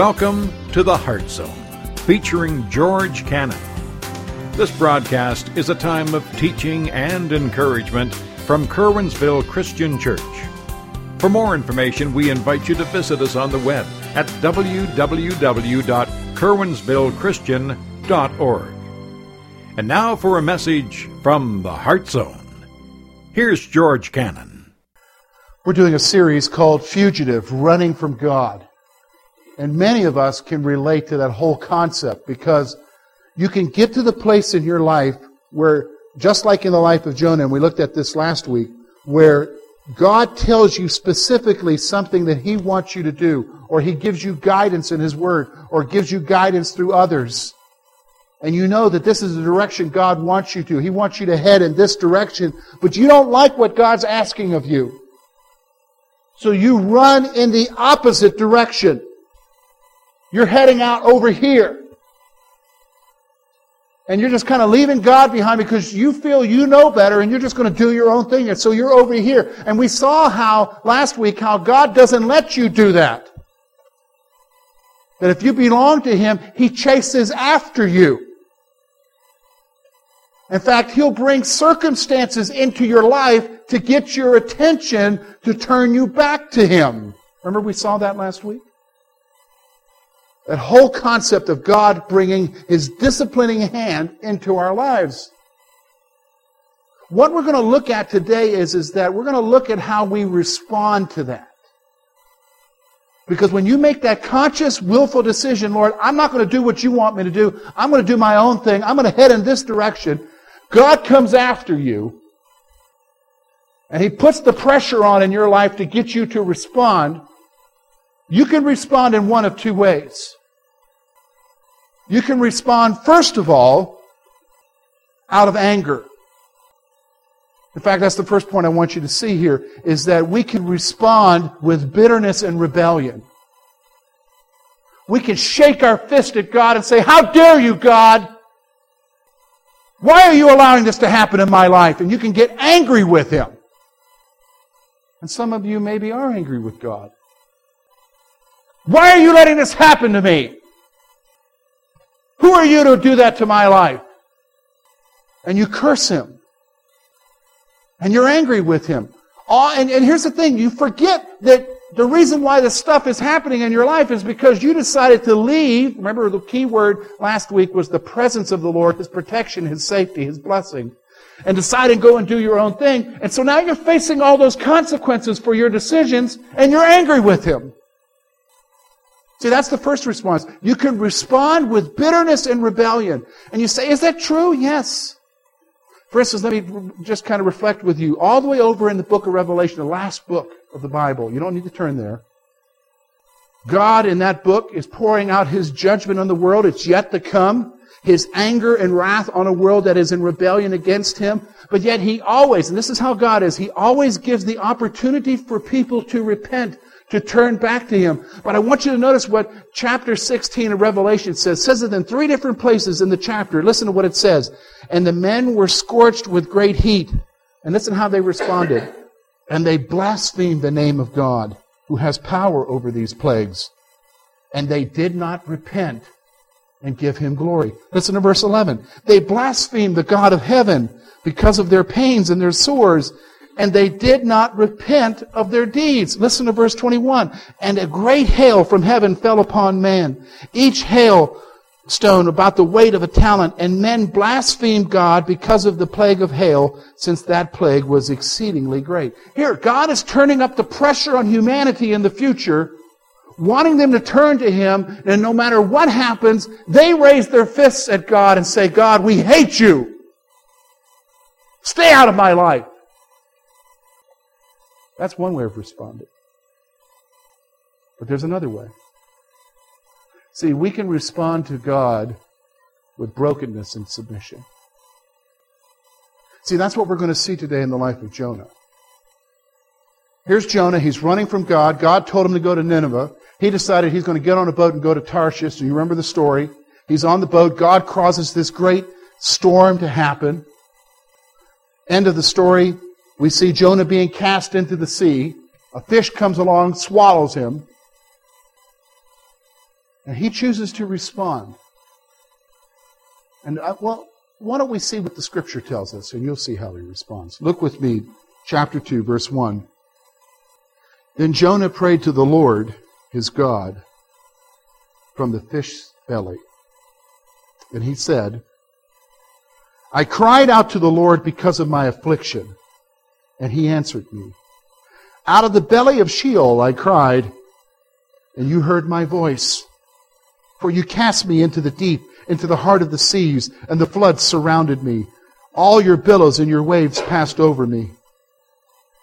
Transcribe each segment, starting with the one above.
Welcome to the Heart Zone, featuring George Cannon. This broadcast is a time of teaching and encouragement from Curwensville Christian Church. For more information, we invite you to visit us on the web at www.curwensvillechristian.org. And now for a message from the Heart Zone. Here's George Cannon. We're doing a series called Fugitive Running from God. And many of us can relate to that whole concept because you can get to the place in your life where, just like in the life of Jonah, and we looked at this last week, where God tells you specifically something that He wants you to do, or He gives you guidance in His Word, or gives you guidance through others. And you know that this is the direction God wants you to. He wants you to head in this direction, but you don't like what God's asking of you. So you run in the opposite direction. You're heading out over here. And you're just kind of leaving God behind because you feel you know better and you're just going to do your own thing. And so you're over here. And we saw how, last week, how God doesn't let you do that. That if you belong to Him, He chases after you. In fact, He'll bring circumstances into your life to get your attention to turn you back to Him. Remember we saw that last week? That whole concept of God bringing His disciplining hand into our lives. What we're going to look at today is, is that we're going to look at how we respond to that. Because when you make that conscious, willful decision, Lord, I'm not going to do what you want me to do. I'm going to do my own thing. I'm going to head in this direction. God comes after you. And He puts the pressure on in your life to get you to respond. You can respond in one of two ways. You can respond, first of all, out of anger. In fact, that's the first point I want you to see here, is that we can respond with bitterness and rebellion. We can shake our fist at God and say, How dare you, God? Why are you allowing this to happen in my life? And you can get angry with Him. And some of you maybe are angry with God. Why are you letting this happen to me? Who are you to do that to my life? And you curse him. And you're angry with him. and, and here's the thing you forget that the reason why this stuff is happening in your life is because you decided to leave. Remember, the key word last week was the presence of the Lord, His protection, His safety, His blessing. And decide and go and do your own thing. And so now you're facing all those consequences for your decisions, and you're angry with Him. See, that's the first response. You can respond with bitterness and rebellion. And you say, is that true? Yes. For instance, let me just kind of reflect with you. All the way over in the book of Revelation, the last book of the Bible, you don't need to turn there. God in that book is pouring out his judgment on the world. It's yet to come. His anger and wrath on a world that is in rebellion against him. But yet he always, and this is how God is, he always gives the opportunity for people to repent to turn back to Him. But I want you to notice what chapter 16 of Revelation says. It says it in three different places in the chapter. Listen to what it says. And the men were scorched with great heat. And listen how they responded. And they blasphemed the name of God, who has power over these plagues. And they did not repent and give him glory. Listen to verse 11. They blasphemed the God of heaven because of their pains and their sores and they did not repent of their deeds. Listen to verse 21. And a great hail from heaven fell upon man. Each hail stone about the weight of a talent, and men blasphemed God because of the plague of hail, since that plague was exceedingly great. Here, God is turning up the pressure on humanity in the future, wanting them to turn to Him, and no matter what happens, they raise their fists at God and say, God, we hate you. Stay out of my life. That's one way of responding. But there's another way. See, we can respond to God with brokenness and submission. See, that's what we're going to see today in the life of Jonah. Here's Jonah. He's running from God. God told him to go to Nineveh. He decided he's going to get on a boat and go to Tarshish. Do you remember the story? He's on the boat. God causes this great storm to happen. End of the story. We see Jonah being cast into the sea. A fish comes along, swallows him. And he chooses to respond. And, uh, well, why don't we see what the scripture tells us, and you'll see how he responds. Look with me, chapter 2, verse 1. Then Jonah prayed to the Lord, his God, from the fish's belly. And he said, I cried out to the Lord because of my affliction, and he answered me. Out of the belly of Sheol I cried, and you heard my voice. For you cast me into the deep, into the heart of the seas, and the floods surrounded me. All your billows and your waves passed over me.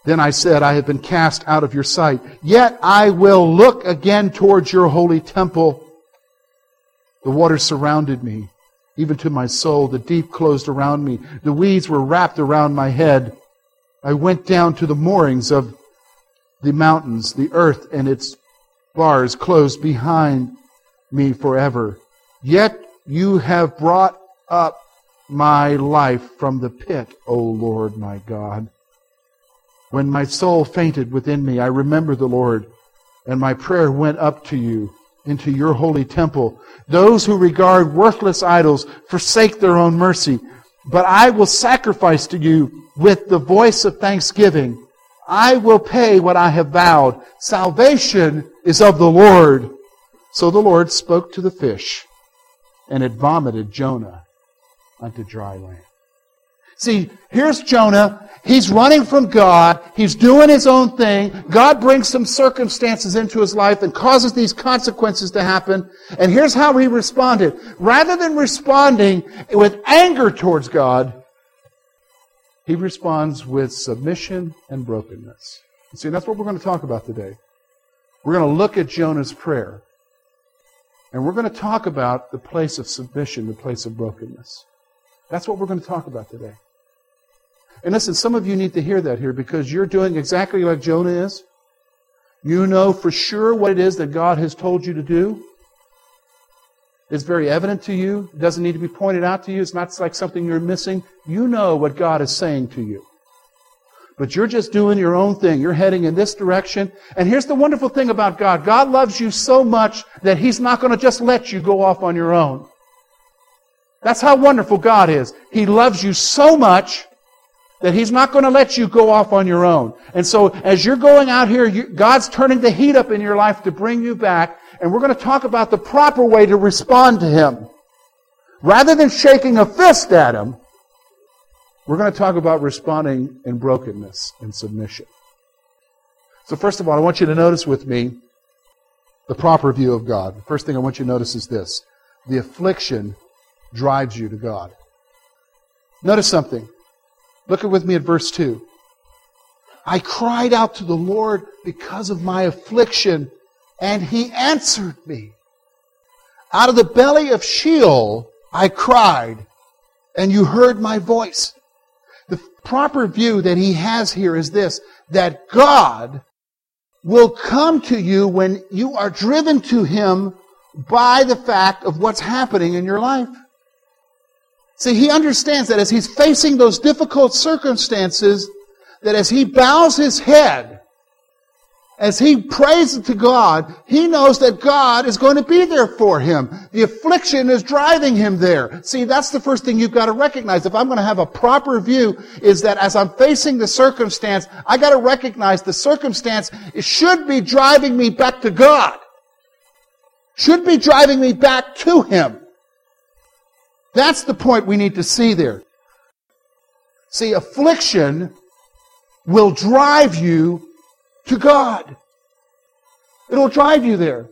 Then I said, I have been cast out of your sight. Yet I will look again towards your holy temple. The waters surrounded me, even to my soul. The deep closed around me. The weeds were wrapped around my head. I went down to the moorings of the mountains. The earth and its bars closed behind me forever. Yet you have brought up my life from the pit, O Lord my God. When my soul fainted within me, I remembered the Lord, and my prayer went up to you into your holy temple. Those who regard worthless idols forsake their own mercy, but I will sacrifice to you with the voice of thanksgiving. I will pay what I have vowed. Salvation is of the Lord. So the Lord spoke to the fish, and it vomited Jonah unto dry land. See, here's Jonah. He's running from God. He's doing his own thing. God brings some circumstances into his life and causes these consequences to happen. And here's how he responded. Rather than responding with anger towards God, he responds with submission and brokenness. See, that's what we're going to talk about today. We're going to look at Jonah's prayer. And we're going to talk about the place of submission, the place of brokenness. That's what we're going to talk about today. And listen, some of you need to hear that here because you're doing exactly like Jonah is. You know for sure what it is that God has told you to do. It's very evident to you. It doesn't need to be pointed out to you. It's not like something you're missing. You know what God is saying to you. But you're just doing your own thing. You're heading in this direction. And here's the wonderful thing about God. God loves you so much that He's not going to just let you go off on your own. That's how wonderful God is. He loves you so much that He's not going to let you go off on your own. And so as you're going out here, you, God's turning the heat up in your life to bring you back. And we're going to talk about the proper way to respond to Him. Rather than shaking a fist at Him, we're going to talk about responding in brokenness and submission. So, first of all, I want you to notice with me the proper view of God. The first thing I want you to notice is this the affliction drives you to God. Notice something. Look with me at verse 2. I cried out to the Lord because of my affliction, and he answered me. Out of the belly of Sheol I cried, and you heard my voice The proper view that he has here is this that God will come to you when you are driven to him by the fact of what's happening in your life. See, he understands that as he's facing those difficult circumstances, that as he bows his head as he prays to God, he knows that God is going to be there for him. The affliction is driving him there. See, that's the first thing you've got to recognize. If I'm going to have a proper view, is that as I'm facing the circumstance, I got to recognize the circumstance it should be driving me back to God. Should be driving me back to him. That's the point we need to see there. See, affliction will drive you to God. It'll drive you there.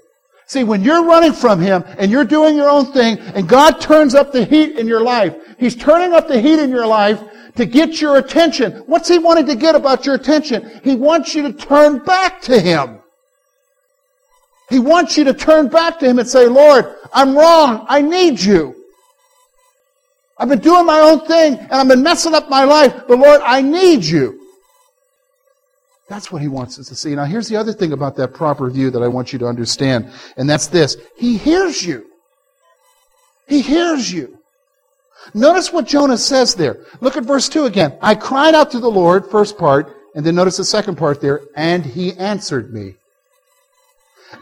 See, when you're running from Him and you're doing your own thing and God turns up the heat in your life, He's turning up the heat in your life to get your attention. What's He wanting to get about your attention? He wants you to turn back to Him. He wants you to turn back to Him and say, Lord, I'm wrong. I need you. I've been doing my own thing and I've been messing up my life, but Lord, I need you. That's what he wants us to see. Now, here's the other thing about that proper view that I want you to understand, and that's this. He hears you. He hears you. Notice what Jonah says there. Look at verse 2 again. I cried out to the Lord, first part, and then notice the second part there, and he answered me.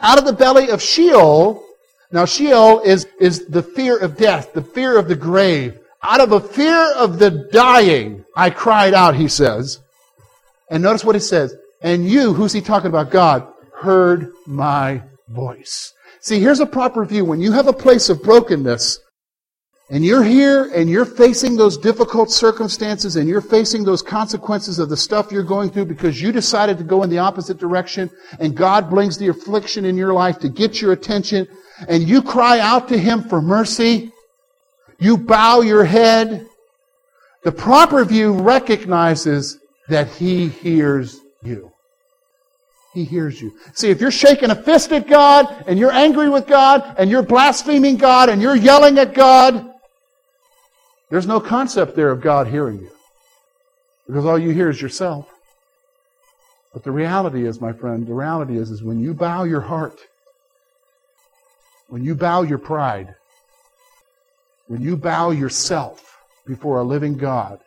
Out of the belly of Sheol, Now, Sheol is, is the fear of death, the fear of the grave. Out of a fear of the dying, I cried out, he says. And notice what he says. And you, who's he talking about? God, heard my voice. See, here's a proper view. When you have a place of brokenness, and you're here and you're facing those difficult circumstances and you're facing those consequences of the stuff you're going through because you decided to go in the opposite direction and God brings the affliction in your life to get your attention and you cry out to Him for mercy. You bow your head. The proper view recognizes that He hears you. He hears you. See, if you're shaking a fist at God and you're angry with God and you're blaspheming God and you're yelling at God, there's no concept there of God hearing you. Because all you hear is yourself. But the reality is, my friend, the reality is, is when you bow your heart, when you bow your pride, when you bow yourself before a living God,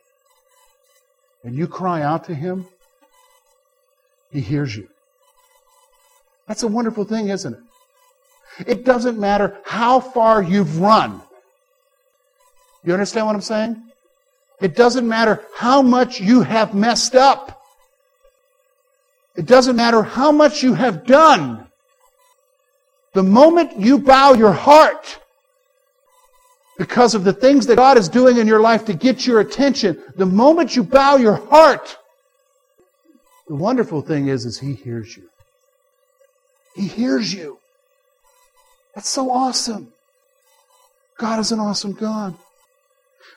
and you cry out to Him, He hears you. That's a wonderful thing, isn't it? It doesn't matter how far you've run. You understand what I'm saying? It doesn't matter how much you have messed up. It doesn't matter how much you have done. The moment you bow your heart because of the things that God is doing in your life to get your attention, the moment you bow your heart, the wonderful thing is, is He hears you. He hears you. That's so awesome. God is an awesome God.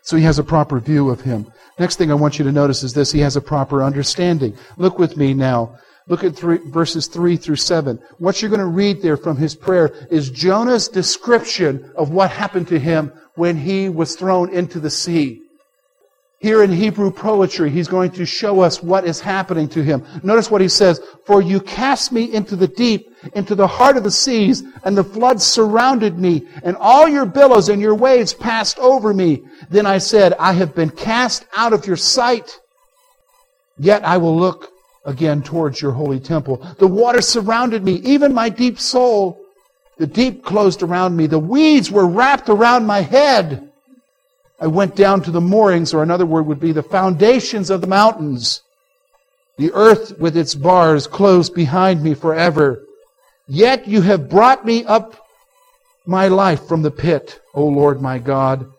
So he has a proper view of him. Next thing I want you to notice is this. He has a proper understanding. Look with me now. Look at three, verses 3 through 7. What you're going to read there from his prayer is Jonah's description of what happened to him when he was thrown into the sea. Here in Hebrew poetry, he's going to show us what is happening to him. Notice what he says, For you cast me into the deep, into the heart of the seas, and the floods surrounded me, and all your billows and your waves passed over me. Then I said, I have been cast out of your sight, yet I will look again towards your holy temple. The water surrounded me, even my deep soul. The deep closed around me. The weeds were wrapped around my head. I went down to the moorings, or another word would be the foundations of the mountains. The earth with its bars closed behind me forever. Yet you have brought me up my life from the pit, O Lord my God.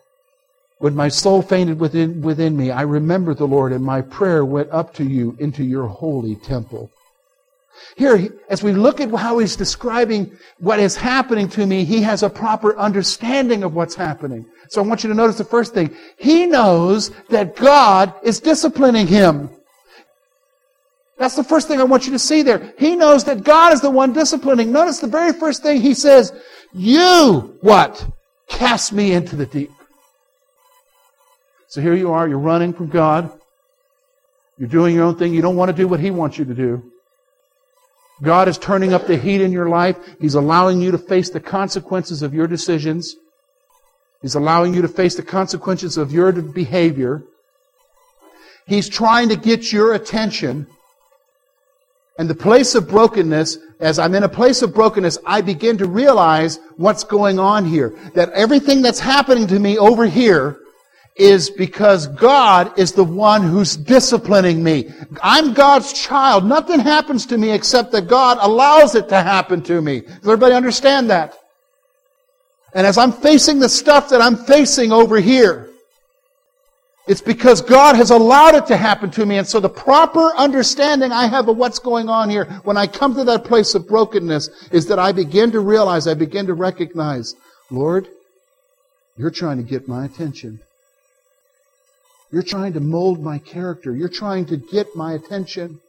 When my soul fainted within, within me, I remembered the Lord, and my prayer went up to you into your holy temple. Here, as we look at how he's describing what is happening to me, he has a proper understanding of what's happening. So I want you to notice the first thing. He knows that God is disciplining him. That's the first thing I want you to see there. He knows that God is the one disciplining. Notice the very first thing he says, You, what? Cast me into the deep. So here you are, you're running from God. You're doing your own thing. You don't want to do what he wants you to do. God is turning up the heat in your life. He's allowing you to face the consequences of your decisions. He's allowing you to face the consequences of your behavior. He's trying to get your attention. And the place of brokenness, as I'm in a place of brokenness, I begin to realize what's going on here. That everything that's happening to me over here is because God is the one who's disciplining me. I'm God's child. Nothing happens to me except that God allows it to happen to me. Does everybody understand that? And as I'm facing the stuff that I'm facing over here, it's because God has allowed it to happen to me. And so the proper understanding I have of what's going on here when I come to that place of brokenness is that I begin to realize, I begin to recognize, Lord, you're trying to get my attention. You're trying to mold my character. You're trying to get my attention.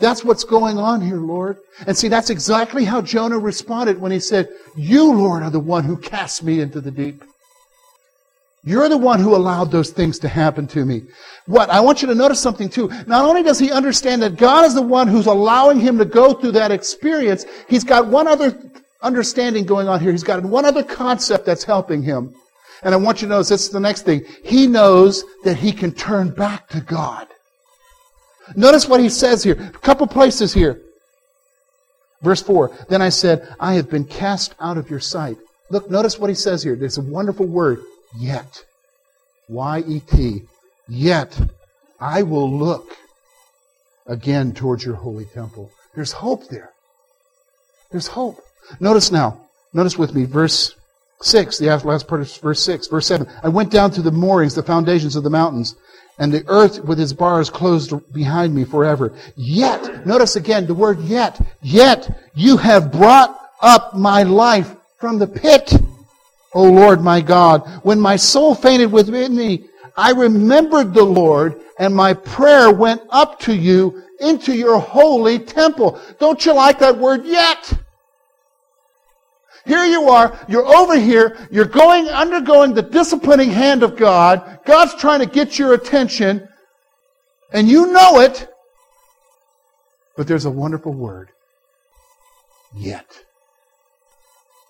That's what's going on here, Lord. And see, that's exactly how Jonah responded when he said, You, Lord, are the one who cast me into the deep. You're the one who allowed those things to happen to me. What? I want you to notice something too. Not only does he understand that God is the one who's allowing him to go through that experience, he's got one other understanding going on here. He's got one other concept that's helping him. And I want you to notice this is the next thing. He knows that he can turn back to God. Notice what he says here. A couple places here. Verse 4 Then I said, I have been cast out of your sight. Look, notice what he says here. There's a wonderful word, yet. Y E T. Yet I will look again towards your holy temple. There's hope there. There's hope. Notice now, notice with me, verse 6, the last part of verse 6, verse 7. I went down to the moorings, the foundations of the mountains, and the earth with its bars closed behind me forever. Yet, notice again the word yet, yet you have brought up my life from the pit, O Lord my God. When my soul fainted within me, I remembered the Lord, and my prayer went up to you into your holy temple. Don't you like that word yet? Here you are, you're over here, you're going, undergoing the disciplining hand of God. God's trying to get your attention, and you know it, but there's a wonderful word. Yet.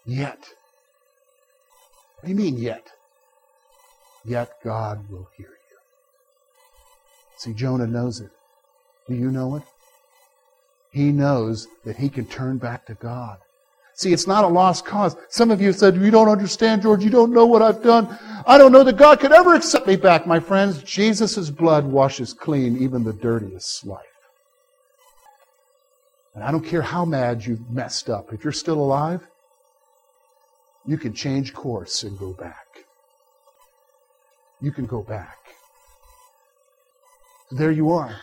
Yet. What do you mean, yet? Yet God will hear you. See, Jonah knows it. Do you know it? He knows that he can turn back to God. See, it's not a lost cause. Some of you said, You don't understand, George. You don't know what I've done. I don't know that God could ever accept me back. My friends, Jesus' blood washes clean even the dirtiest life. And I don't care how mad you've messed up. If you're still alive, you can change course and go back. You can go back. There you are.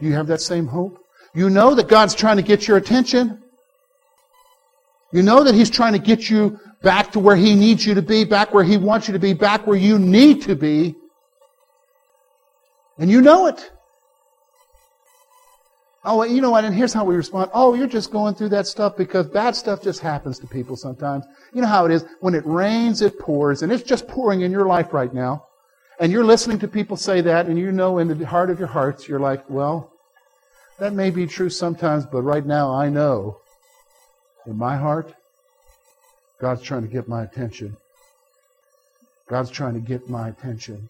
Do you have that same hope? You know that God's trying to get your attention. You know that He's trying to get you back to where He needs you to be, back where He wants you to be, back where you need to be. And you know it. Oh, you know what? And here's how we respond. Oh, you're just going through that stuff because bad stuff just happens to people sometimes. You know how it is. When it rains, it pours, and it's just pouring in your life right now. And you're listening to people say that, and you know in the heart of your hearts, you're like, well, that may be true sometimes, but right now I know in my heart, God's trying to get my attention. God's trying to get my attention.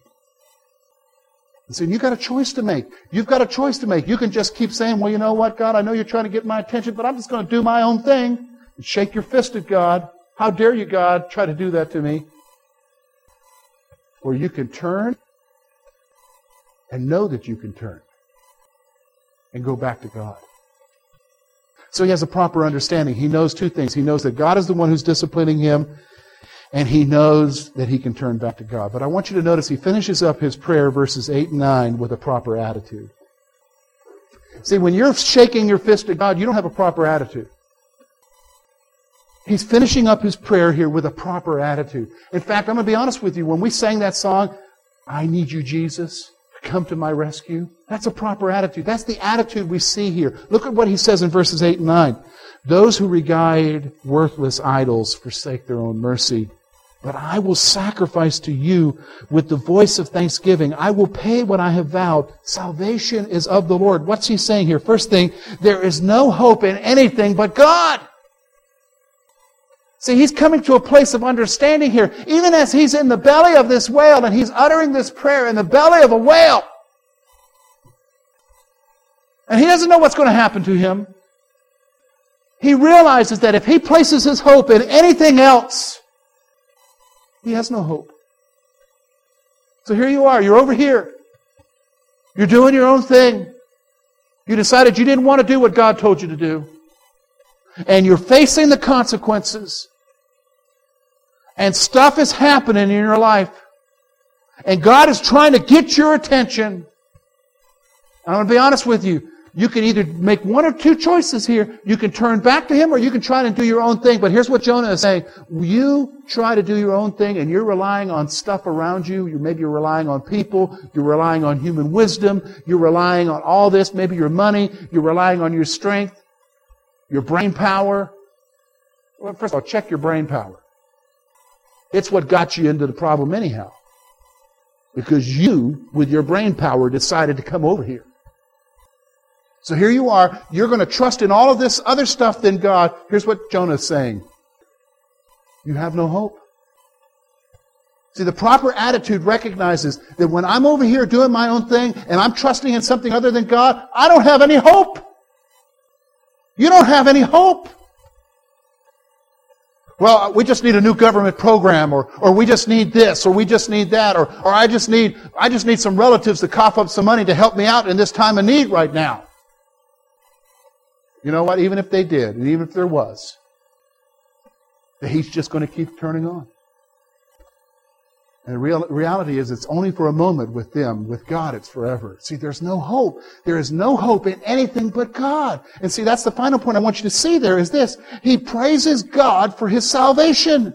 And so you've got a choice to make. You've got a choice to make. You can just keep saying, well, you know what, God, I know you're trying to get my attention, but I'm just going to do my own thing and shake your fist at God. How dare you, God, try to do that to me? Or you can turn and know that you can turn and go back to God. So he has a proper understanding. He knows two things. He knows that God is the one who's disciplining him, and he knows that he can turn back to God. But I want you to notice he finishes up his prayer, verses 8 and 9, with a proper attitude. See, when you're shaking your fist at God, you don't have a proper attitude. He's finishing up his prayer here with a proper attitude. In fact, I'm going to be honest with you. When we sang that song, I need you, Jesus, come to my rescue, that's a proper attitude. That's the attitude we see here. Look at what he says in verses 8 and 9. Those who regard worthless idols forsake their own mercy. But I will sacrifice to you with the voice of thanksgiving. I will pay what I have vowed. Salvation is of the Lord. What's he saying here? First thing, there is no hope in anything but God. See, he's coming to a place of understanding here. Even as he's in the belly of this whale and he's uttering this prayer in the belly of a whale. And he doesn't know what's going to happen to him. He realizes that if he places his hope in anything else, he has no hope. So here you are. You're over here. You're doing your own thing. You decided you didn't want to do what God told you to do. And you're facing the consequences. And stuff is happening in your life. And God is trying to get your attention. I'm going to be honest with you. You can either make one or two choices here. You can turn back to him or you can try to do your own thing. But here's what Jonah is saying. You try to do your own thing and you're relying on stuff around you. you maybe you're relying on people. You're relying on human wisdom. You're relying on all this. Maybe your money. You're relying on your strength, your brain power. Well, first of all, check your brain power. It's what got you into the problem anyhow. Because you, with your brain power, decided to come over here. So here you are. You're going to trust in all of this other stuff than God. Here's what Jonah's saying. You have no hope. See, the proper attitude recognizes that when I'm over here doing my own thing and I'm trusting in something other than God, I don't have any hope. You don't have any hope. Well, uh, we just need a new government program, or, or we just need this, or we just need that, or, or I just need, I just need some relatives to cough up some money to help me out in this time of need right now. You know what? Even if they did, and even if there was, the heat's just going to keep turning on. And the real, reality is it's only for a moment with them. With God, it's forever. See, there's no hope. There is no hope in anything but God. And see, that's the final point I want you to see there is this. He praises God for his salvation.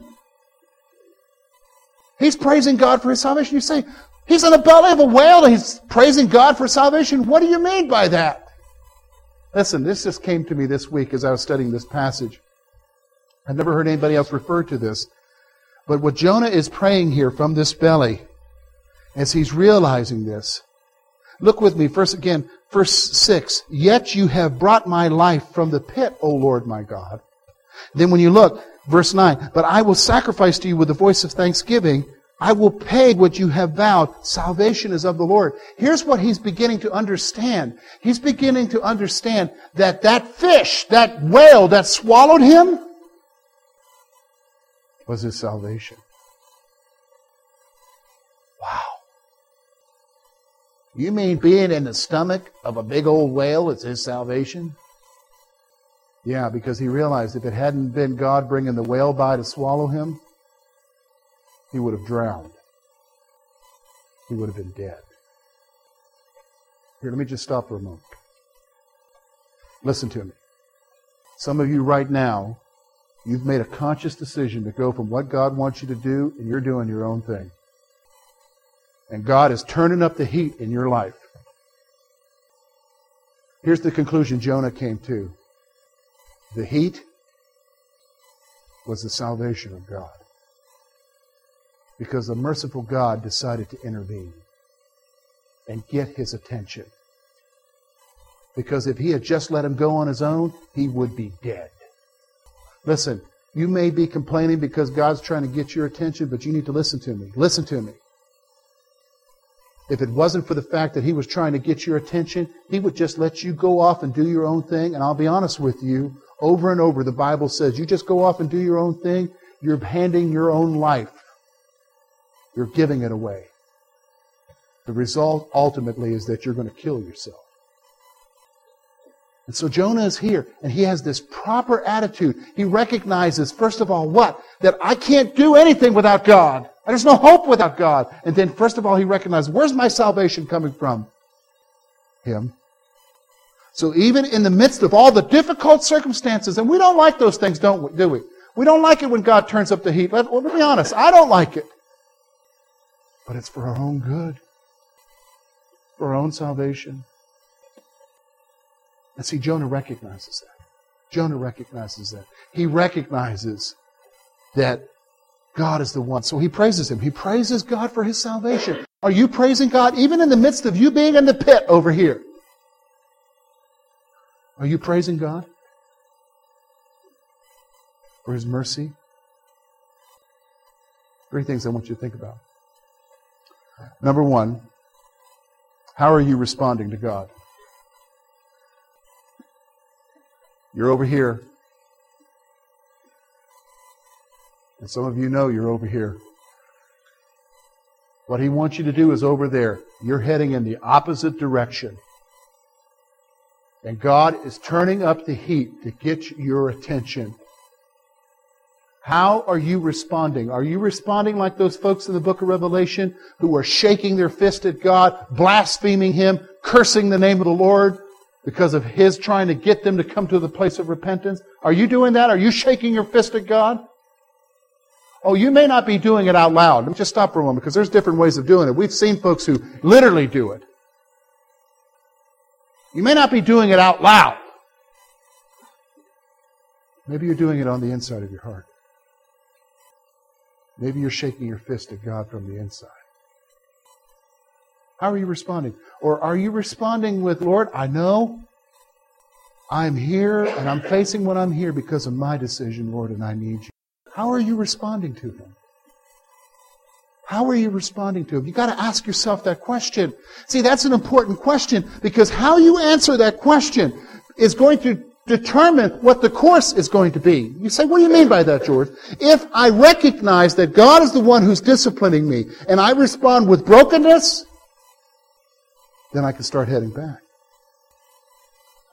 He's praising God for his salvation. You say, he's in the belly of a whale and he's praising God for salvation. What do you mean by that? Listen, this just came to me this week as I was studying this passage. I've never heard anybody else refer to this. But what Jonah is praying here from this belly, as he's realizing this, look with me first again, verse 6. Yet you have brought my life from the pit, O Lord my God. Then when you look, verse 9, but I will sacrifice to you with the voice of thanksgiving. I will pay what you have vowed. Salvation is of the Lord. Here's what he's beginning to understand. He's beginning to understand that that fish, that whale that swallowed him, was his salvation. Wow. You mean being in the stomach of a big old whale is his salvation? Yeah, because he realized if it hadn't been God bringing the whale by to swallow him, he would have drowned. He would have been dead. Here, let me just stop for a moment. Listen to me. Some of you right now You've made a conscious decision to go from what God wants you to do, and you're doing your own thing. And God is turning up the heat in your life. Here's the conclusion Jonah came to the heat was the salvation of God. Because the merciful God decided to intervene and get his attention. Because if he had just let him go on his own, he would be dead. Listen, you may be complaining because God's trying to get your attention, but you need to listen to me. Listen to me. If it wasn't for the fact that He was trying to get your attention, He would just let you go off and do your own thing. And I'll be honest with you, over and over, the Bible says you just go off and do your own thing, you're handing your own life. You're giving it away. The result ultimately is that you're going to kill yourself. And so Jonah is here, and he has this proper attitude. He recognizes, first of all, what? That I can't do anything without God. There's no hope without God. And then, first of all, he recognizes, where's my salvation coming from? Him. So even in the midst of all the difficult circumstances, and we don't like those things, don't we? Do we? We don't like it when God turns up the heat. Let, let me be honest. I don't like it. But it's for our own good. For our own salvation. And see, Jonah recognizes that. Jonah recognizes that. He recognizes that God is the one. So he praises him. He praises God for his salvation. Are you praising God even in the midst of you being in the pit over here? Are you praising God for his mercy? Three things I want you to think about. Number one, how are you responding to God? You're over here. And some of you know you're over here. What he wants you to do is over there. You're heading in the opposite direction. And God is turning up the heat to get your attention. How are you responding? Are you responding like those folks in the book of Revelation who are shaking their fist at God, blaspheming Him, cursing the name of the Lord? Because of his trying to get them to come to the place of repentance? Are you doing that? Are you shaking your fist at God? Oh, you may not be doing it out loud. Let me just stop for a moment because there's different ways of doing it. We've seen folks who literally do it. You may not be doing it out loud. Maybe you're doing it on the inside of your heart. Maybe you're shaking your fist at God from the inside. How are you responding? Or are you responding with, Lord, I know I'm here and I'm facing what I'm here because of my decision, Lord, and I need you. How are you responding to Him? How are you responding to Him? You've got to ask yourself that question. See, that's an important question because how you answer that question is going to determine what the course is going to be. You say, what do you mean by that, George? If I recognize that God is the one who's disciplining me and I respond with brokenness, then I can start heading back.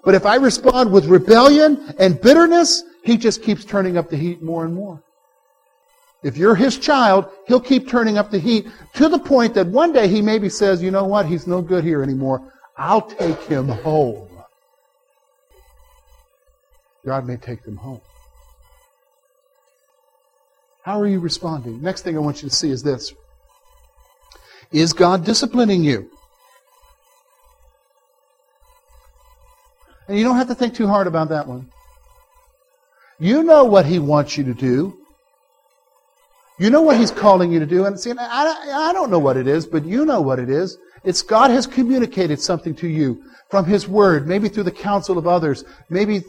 But if I respond with rebellion and bitterness, he just keeps turning up the heat more and more. If you're his child, he'll keep turning up the heat to the point that one day he maybe says, you know what, he's no good here anymore. I'll take him home. God may take them home. How are you responding? Next thing I want you to see is this. Is God disciplining you? And you don't have to think too hard about that one. You know what He wants you to do. You know what He's calling you to do. And see, I, I don't know what it is, but you know what it is. It's God has communicated something to you from His Word, maybe through the counsel of others, maybe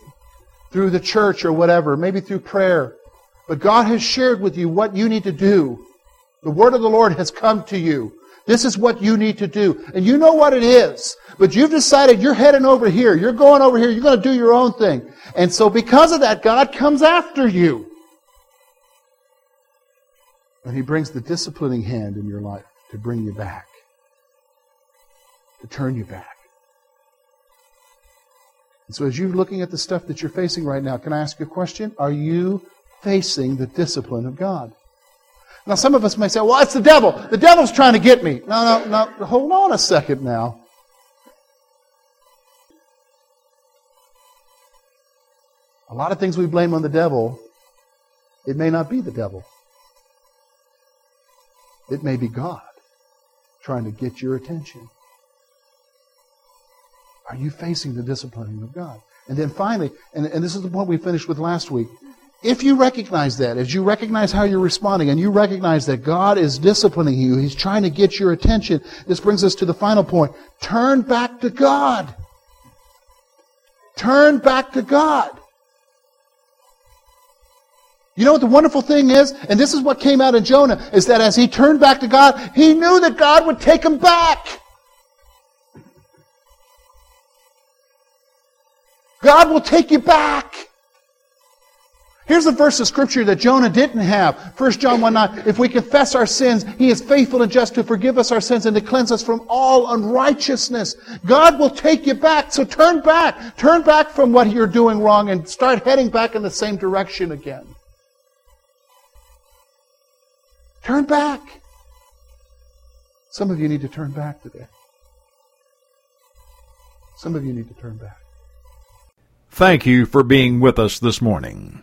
through the church or whatever, maybe through prayer. But God has shared with you what you need to do. The Word of the Lord has come to you. This is what you need to do. And you know what it is. But you've decided you're heading over here. You're going over here. You're going to do your own thing. And so because of that, God comes after you. And He brings the disciplining hand in your life to bring you back. To turn you back. And so as you're looking at the stuff that you're facing right now, can I ask you a question? Are you facing the discipline of God? Now, some of us may say, well, it's the devil. The devil's trying to get me. No, no, no. Hold on a second now. A lot of things we blame on the devil, it may not be the devil. It may be God trying to get your attention. Are you facing the disciplining of God? And then finally, and, and this is the point we finished with last week. If you recognize that, if you recognize how you're responding, and you recognize that God is disciplining you, He's trying to get your attention, this brings us to the final point. Turn back to God. Turn back to God. You know what the wonderful thing is? And this is what came out in Jonah, is that as he turned back to God, he knew that God would take him back. God will take you back. Here's a verse of scripture that Jonah didn't have. 1 John 1 9. If we confess our sins, he is faithful and just to forgive us our sins and to cleanse us from all unrighteousness. God will take you back. So turn back. Turn back from what you're doing wrong and start heading back in the same direction again. Turn back. Some of you need to turn back today. Some of you need to turn back. Thank you for being with us this morning.